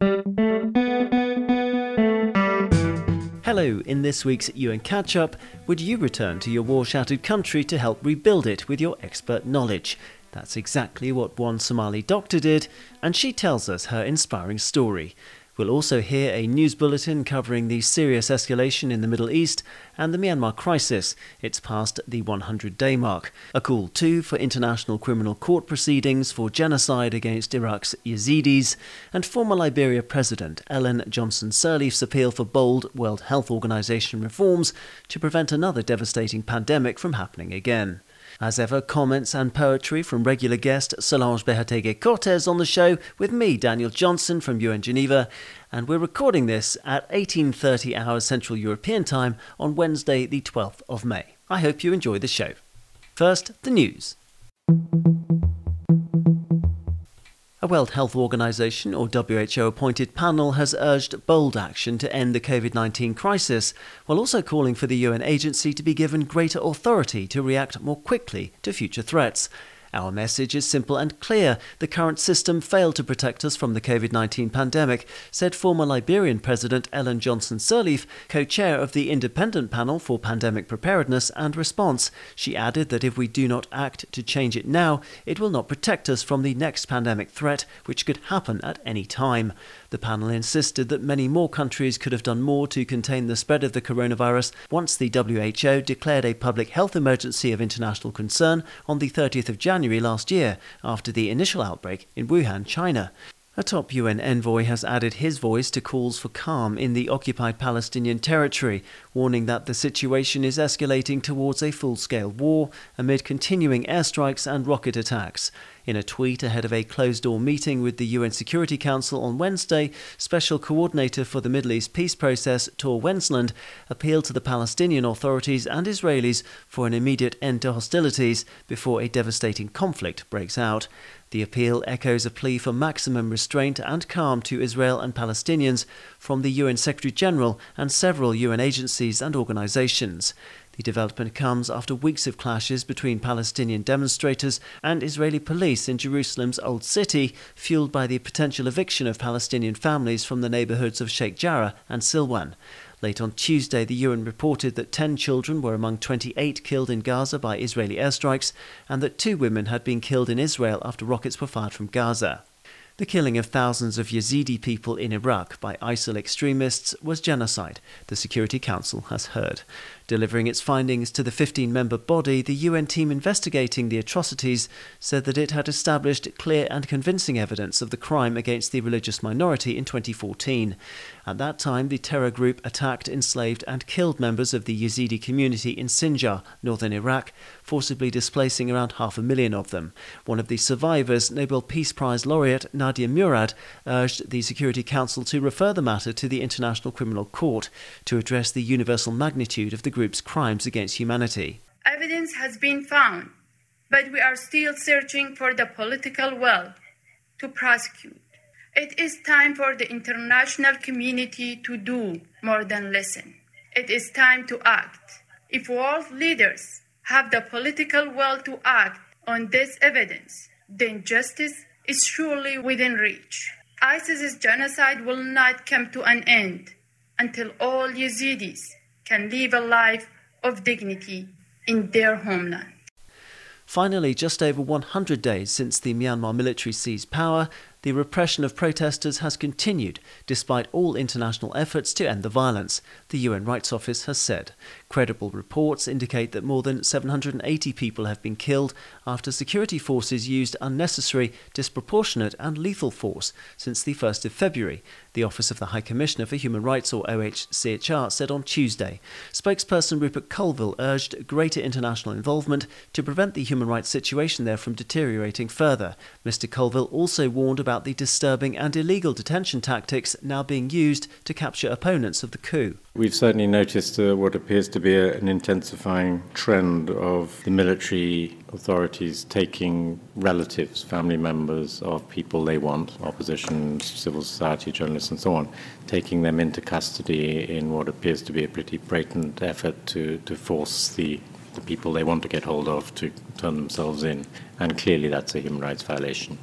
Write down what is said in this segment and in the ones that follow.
Hello, in this week's UN Catch Up, would you return to your war shattered country to help rebuild it with your expert knowledge? That's exactly what one Somali doctor did, and she tells us her inspiring story. We'll also hear a news bulletin covering the serious escalation in the Middle East and the Myanmar crisis. It's past the 100 day mark. A call, too, for international criminal court proceedings for genocide against Iraq's Yazidis, and former Liberia President Ellen Johnson Sirleaf's appeal for bold World Health Organization reforms to prevent another devastating pandemic from happening again. As ever, comments and poetry from regular guest Solange Behoteguy Cortez on the show with me, Daniel Johnson from UN Geneva, and we're recording this at 18:30 hours Central European Time on Wednesday, the 12th of May. I hope you enjoy the show. First, the news. A World Health Organization or WHO appointed panel has urged bold action to end the COVID 19 crisis, while also calling for the UN agency to be given greater authority to react more quickly to future threats. Our message is simple and clear. The current system failed to protect us from the COVID 19 pandemic, said former Liberian President Ellen Johnson Sirleaf, co chair of the Independent Panel for Pandemic Preparedness and Response. She added that if we do not act to change it now, it will not protect us from the next pandemic threat, which could happen at any time. The panel insisted that many more countries could have done more to contain the spread of the coronavirus once the WHO declared a public health emergency of international concern on the 30th of January last year after the initial outbreak in Wuhan, China. A top UN envoy has added his voice to calls for calm in the occupied Palestinian territory, warning that the situation is escalating towards a full scale war amid continuing airstrikes and rocket attacks. In a tweet ahead of a closed door meeting with the UN Security Council on Wednesday, Special Coordinator for the Middle East Peace Process, Tor Wennesland, appealed to the Palestinian authorities and Israelis for an immediate end to hostilities before a devastating conflict breaks out. The appeal echoes a plea for maximum restraint and calm to Israel and Palestinians from the UN Secretary General and several UN agencies and organizations. The development comes after weeks of clashes between Palestinian demonstrators and Israeli police in Jerusalem's Old City, fueled by the potential eviction of Palestinian families from the neighborhoods of Sheikh Jarrah and Silwan. Late on Tuesday, the UN reported that 10 children were among 28 killed in Gaza by Israeli airstrikes and that two women had been killed in Israel after rockets were fired from Gaza. The killing of thousands of Yazidi people in Iraq by ISIL extremists was genocide, the Security Council has heard. Delivering its findings to the 15 member body, the UN team investigating the atrocities said that it had established clear and convincing evidence of the crime against the religious minority in 2014. At that time, the terror group attacked, enslaved, and killed members of the Yazidi community in Sinjar, northern Iraq, forcibly displacing around half a million of them. One of the survivors, Nobel Peace Prize laureate Nadia Murad, urged the Security Council to refer the matter to the International Criminal Court to address the universal magnitude of the group's crimes against humanity. Evidence has been found, but we are still searching for the political will to prosecute. It is time for the international community to do more than listen. It is time to act. If world leaders have the political will to act on this evidence, then justice is surely within reach. ISIS's genocide will not come to an end until all Yazidis can live a life of dignity in their homeland. Finally, just over 100 days since the Myanmar military seized power, the repression of protesters has continued despite all international efforts to end the violence, the UN Rights Office has said. Credible reports indicate that more than 780 people have been killed after security forces used unnecessary, disproportionate, and lethal force since the 1st of February, the Office of the High Commissioner for Human Rights, or OHCHR, said on Tuesday. Spokesperson Rupert Colville urged greater international involvement to prevent the human rights situation there from deteriorating further. Mr. Colville also warned about the disturbing and illegal detention tactics now being used to capture opponents of the coup. We've certainly noticed uh, what appears to be a, an intensifying trend of the military authorities taking relatives, family members of people they want, opposition, civil society, journalists, and so on, taking them into custody in what appears to be a pretty blatant effort to, to force the, the people they want to get hold of to turn themselves in. And clearly that's a human rights violation.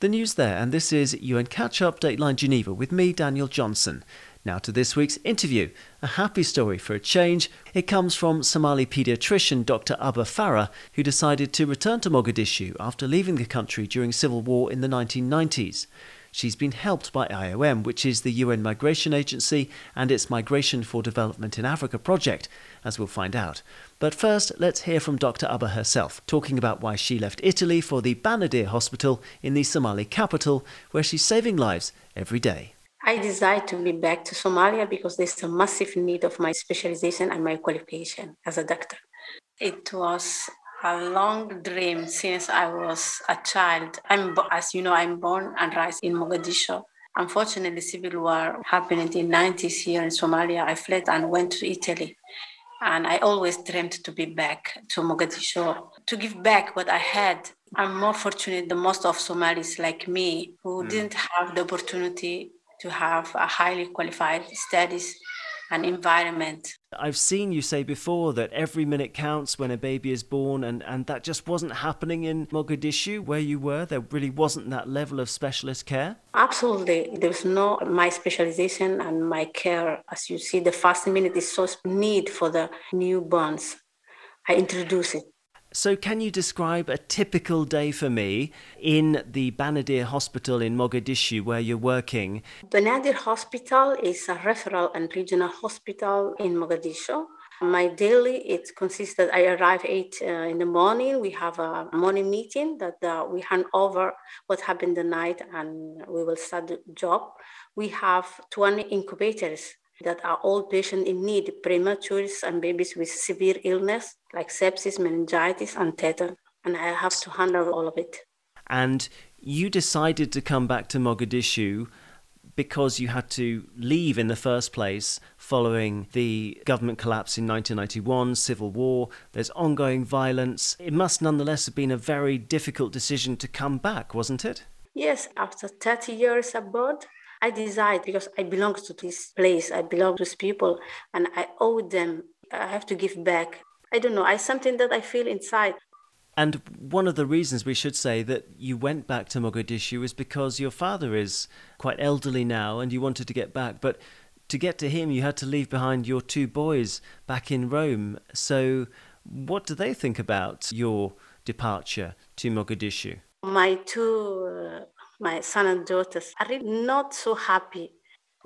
The news there, and this is UN Catch Up Dateline Geneva with me, Daniel Johnson. Now to this week's interview. A happy story for a change. It comes from Somali paediatrician Dr. Abba Farah, who decided to return to Mogadishu after leaving the country during civil war in the 1990s. She's been helped by IOM, which is the UN Migration Agency, and its Migration for Development in Africa project, as we'll find out. But first, let's hear from Dr. Abba herself, talking about why she left Italy for the Banadir Hospital in the Somali capital, where she's saving lives every day. I decided to be back to Somalia because there's a massive need of my specialization and my qualification as a doctor. It was a long dream since I was a child. I'm, as you know, I'm born and raised in Mogadishu. Unfortunately, civil war happened in the 90s here in Somalia. I fled and went to Italy. And I always dreamed to be back to Mogadishu, to give back what I had. I'm more fortunate than most of Somalis like me who mm. didn't have the opportunity to have a highly qualified studies and environment. I've seen you say before that every minute counts when a baby is born, and, and that just wasn't happening in Mogadishu where you were. There really wasn't that level of specialist care. Absolutely. There's no my specialization and my care. As you see, the first minute is so need for the newborns. I introduce it so, can you describe a typical day for me in the Banadir Hospital in Mogadishu where you're working? Banadir Hospital is a referral and regional hospital in Mogadishu. My daily, it consists that I arrive 8 uh, in the morning. We have a morning meeting that uh, we hand over what happened the night and we will start the job. We have 20 incubators that are all patients in need, prematures and babies with severe illness like sepsis, meningitis, and tetanus. And I have to handle all of it. And you decided to come back to Mogadishu because you had to leave in the first place following the government collapse in 1991, civil war, there's ongoing violence. It must nonetheless have been a very difficult decision to come back, wasn't it? Yes, after 30 years abroad, I decided because I belong to this place, I belong to these people, and I owe them. I have to give back. I don't know. I something that I feel inside. And one of the reasons we should say that you went back to Mogadishu is because your father is quite elderly now, and you wanted to get back, but to get to him, you had to leave behind your two boys back in Rome. So, what do they think about your departure to Mogadishu? My two uh, my son and daughters are really not so happy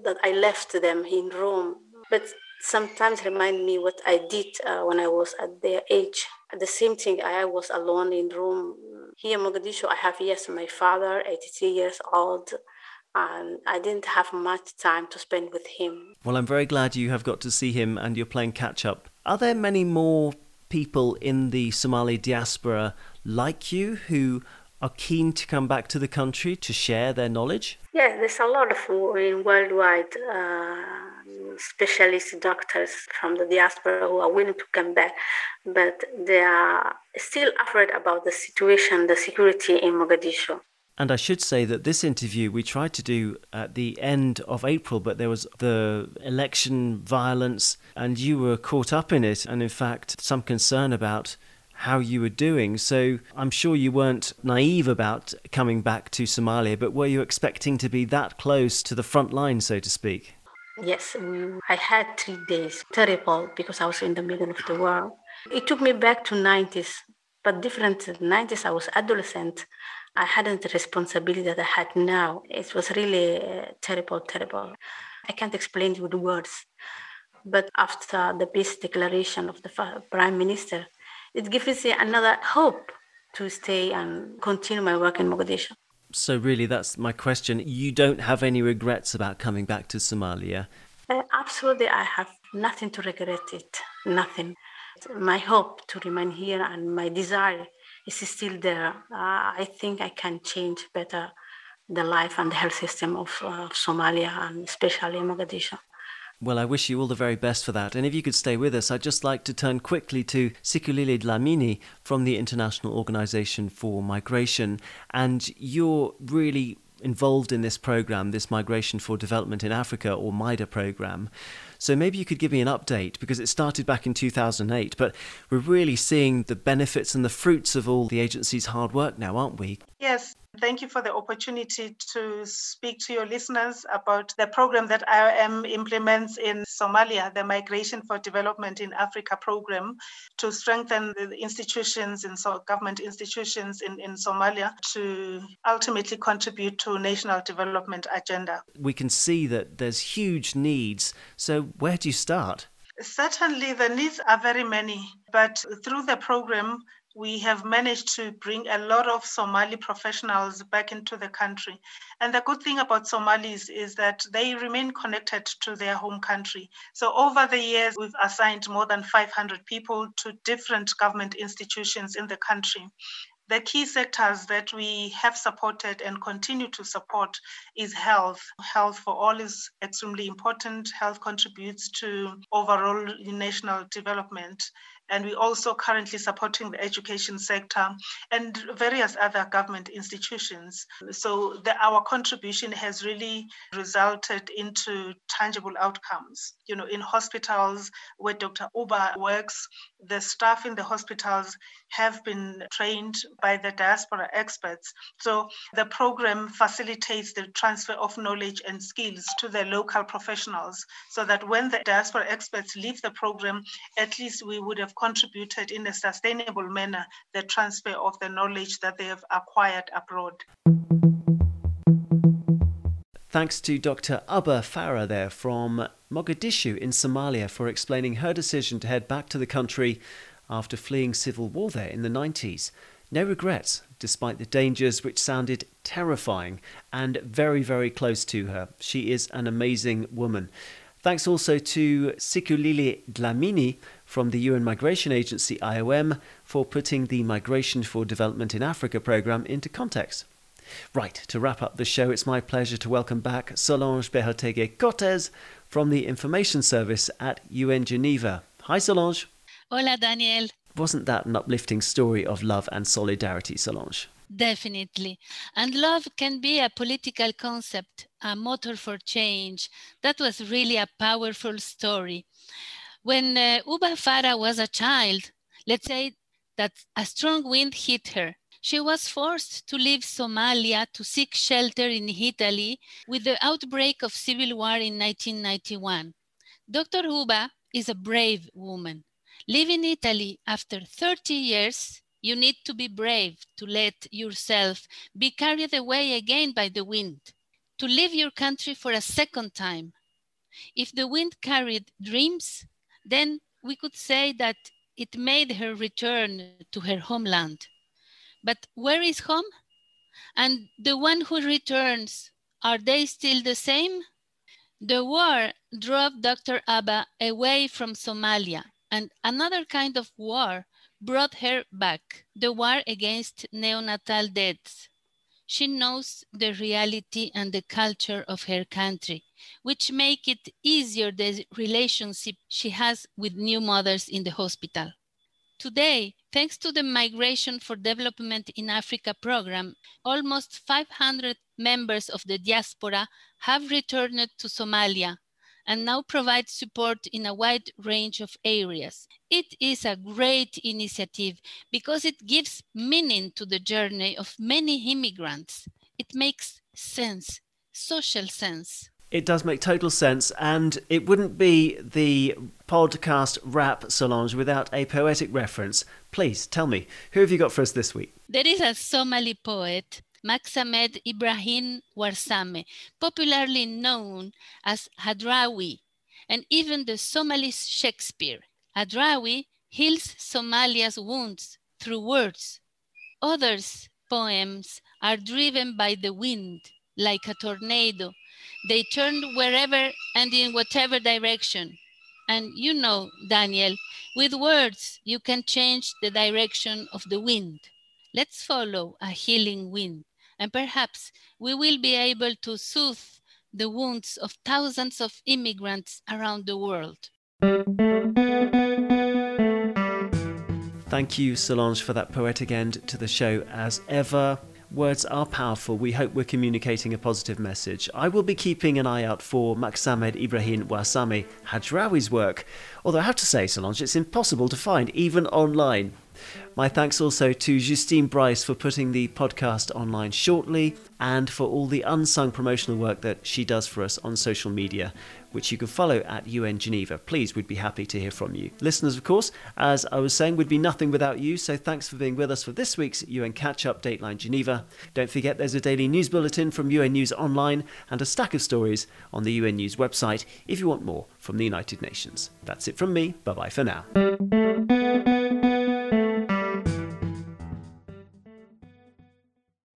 that I left them in Rome, but sometimes remind me what I did uh, when I was at their age. The same thing, I was alone in Rome. Here in Mogadishu, I have, yes, my father, 83 years old, and I didn't have much time to spend with him. Well, I'm very glad you have got to see him and you're playing catch up. Are there many more people in the Somali diaspora like you who are keen to come back to the country to share their knowledge? Yeah, there's a lot of in worldwide uh, specialist doctors from the diaspora who are willing to come back, but they are still afraid about the situation, the security in Mogadishu. And I should say that this interview we tried to do at the end of April, but there was the election violence, and you were caught up in it, and in fact, some concern about how you were doing. So I'm sure you weren't naive about coming back to Somalia, but were you expecting to be that close to the front line, so to speak? Yes, I had three days, terrible, because I was in the middle of the war. It took me back to 90s, but different 90s. I was adolescent. I hadn't the responsibility that I had now. It was really uh, terrible, terrible. I can't explain it with words. But after the peace declaration of the prime minister, it gives me another hope to stay and continue my work in Mogadishu. So, really, that's my question. You don't have any regrets about coming back to Somalia? Uh, absolutely, I have nothing to regret it. Nothing. My hope to remain here and my desire is still there. Uh, I think I can change better the life and the health system of, uh, of Somalia and especially Mogadishu. Well, I wish you all the very best for that. And if you could stay with us, I'd just like to turn quickly to Sikulile Dlamini from the International Organization for Migration. And you're really involved in this program, this Migration for Development in Africa, or MIDA program. So maybe you could give me an update because it started back in 2008, but we're really seeing the benefits and the fruits of all the agency's hard work now, aren't we? Yes, Thank you for the opportunity to speak to your listeners about the program that IOM implements in Somalia, the Migration for Development in Africa program, to strengthen the institutions and so government institutions in, in Somalia to ultimately contribute to national development agenda. We can see that there's huge needs. So where do you start? Certainly, the needs are very many, but through the program, we have managed to bring a lot of Somali professionals back into the country. And the good thing about Somalis is that they remain connected to their home country. So over the years, we've assigned more than 500 people to different government institutions in the country. The key sectors that we have supported and continue to support is health. Health for all is extremely important. Health contributes to overall national development and we're also currently supporting the education sector and various other government institutions. So the, our contribution has really resulted into tangible outcomes. You know, in hospitals where Dr. Uba works, the staff in the hospitals have been trained by the diaspora experts. So the program facilitates the transfer of knowledge and skills to the local professionals so that when the diaspora experts leave the program, at least we would have contributed in a sustainable manner the transfer of the knowledge that they have acquired abroad. Thanks to Dr. Abba Farah there from Mogadishu in Somalia for explaining her decision to head back to the country after fleeing civil war there in the 90s. No regrets, despite the dangers which sounded terrifying and very, very close to her. She is an amazing woman. Thanks also to Sikulile Dlamini from the UN Migration Agency IOM for putting the Migration for Development in Africa program into context. Right, to wrap up the show, it's my pleasure to welcome back Solange Behoteguy Cortez from the Information Service at UN Geneva. Hi, Solange. Hola, Daniel. Wasn't that an uplifting story of love and solidarity, Solange? Definitely. And love can be a political concept, a motor for change. That was really a powerful story. When uh, Uba Farah was a child, let's say that a strong wind hit her. She was forced to leave Somalia to seek shelter in Italy with the outbreak of civil war in 1991. Dr. Uba is a brave woman. Leaving Italy after 30 years you need to be brave to let yourself be carried away again by the wind, to leave your country for a second time. If the wind carried dreams, then we could say that it made her return to her homeland. But where is home? And the one who returns, are they still the same? The war drove Dr. Abba away from Somalia, and another kind of war brought her back, the war against neonatal deaths. She knows the reality and the culture of her country, which make it easier the relationship she has with new mothers in the hospital. Today, thanks to the Migration for Development in Africa program, almost 500 members of the diaspora have returned to Somalia and now provides support in a wide range of areas. It is a great initiative because it gives meaning to the journey of many immigrants. It makes sense, social sense. It does make total sense, and it wouldn't be the podcast Wrap Solange without a poetic reference. Please tell me, who have you got for us this week? There is a Somali poet Maxamed Ibrahim Warsame, popularly known as Hadrawi, and even the Somali Shakespeare. Hadrawi heals Somalia's wounds through words. Others' poems are driven by the wind, like a tornado. They turn wherever and in whatever direction. And you know, Daniel, with words, you can change the direction of the wind. Let's follow a healing wind and perhaps we will be able to soothe the wounds of thousands of immigrants around the world. Thank you, Solange, for that poetic end to the show as ever. Words are powerful. We hope we're communicating a positive message. I will be keeping an eye out for Maxamed Ibrahim Warsame Hadrawi's work, although I have to say, Solange, it's impossible to find even online. My thanks also to Justine Bryce for putting the podcast online shortly and for all the unsung promotional work that she does for us on social media, which you can follow at UN Geneva. Please, we'd be happy to hear from you. Listeners, of course, as I was saying, would be nothing without you, so thanks for being with us for this week's UN Catch Up Dateline Geneva. Don't forget there's a daily news bulletin from UN News Online and a stack of stories on the UN News website if you want more from the United Nations. That's it from me. Bye bye for now.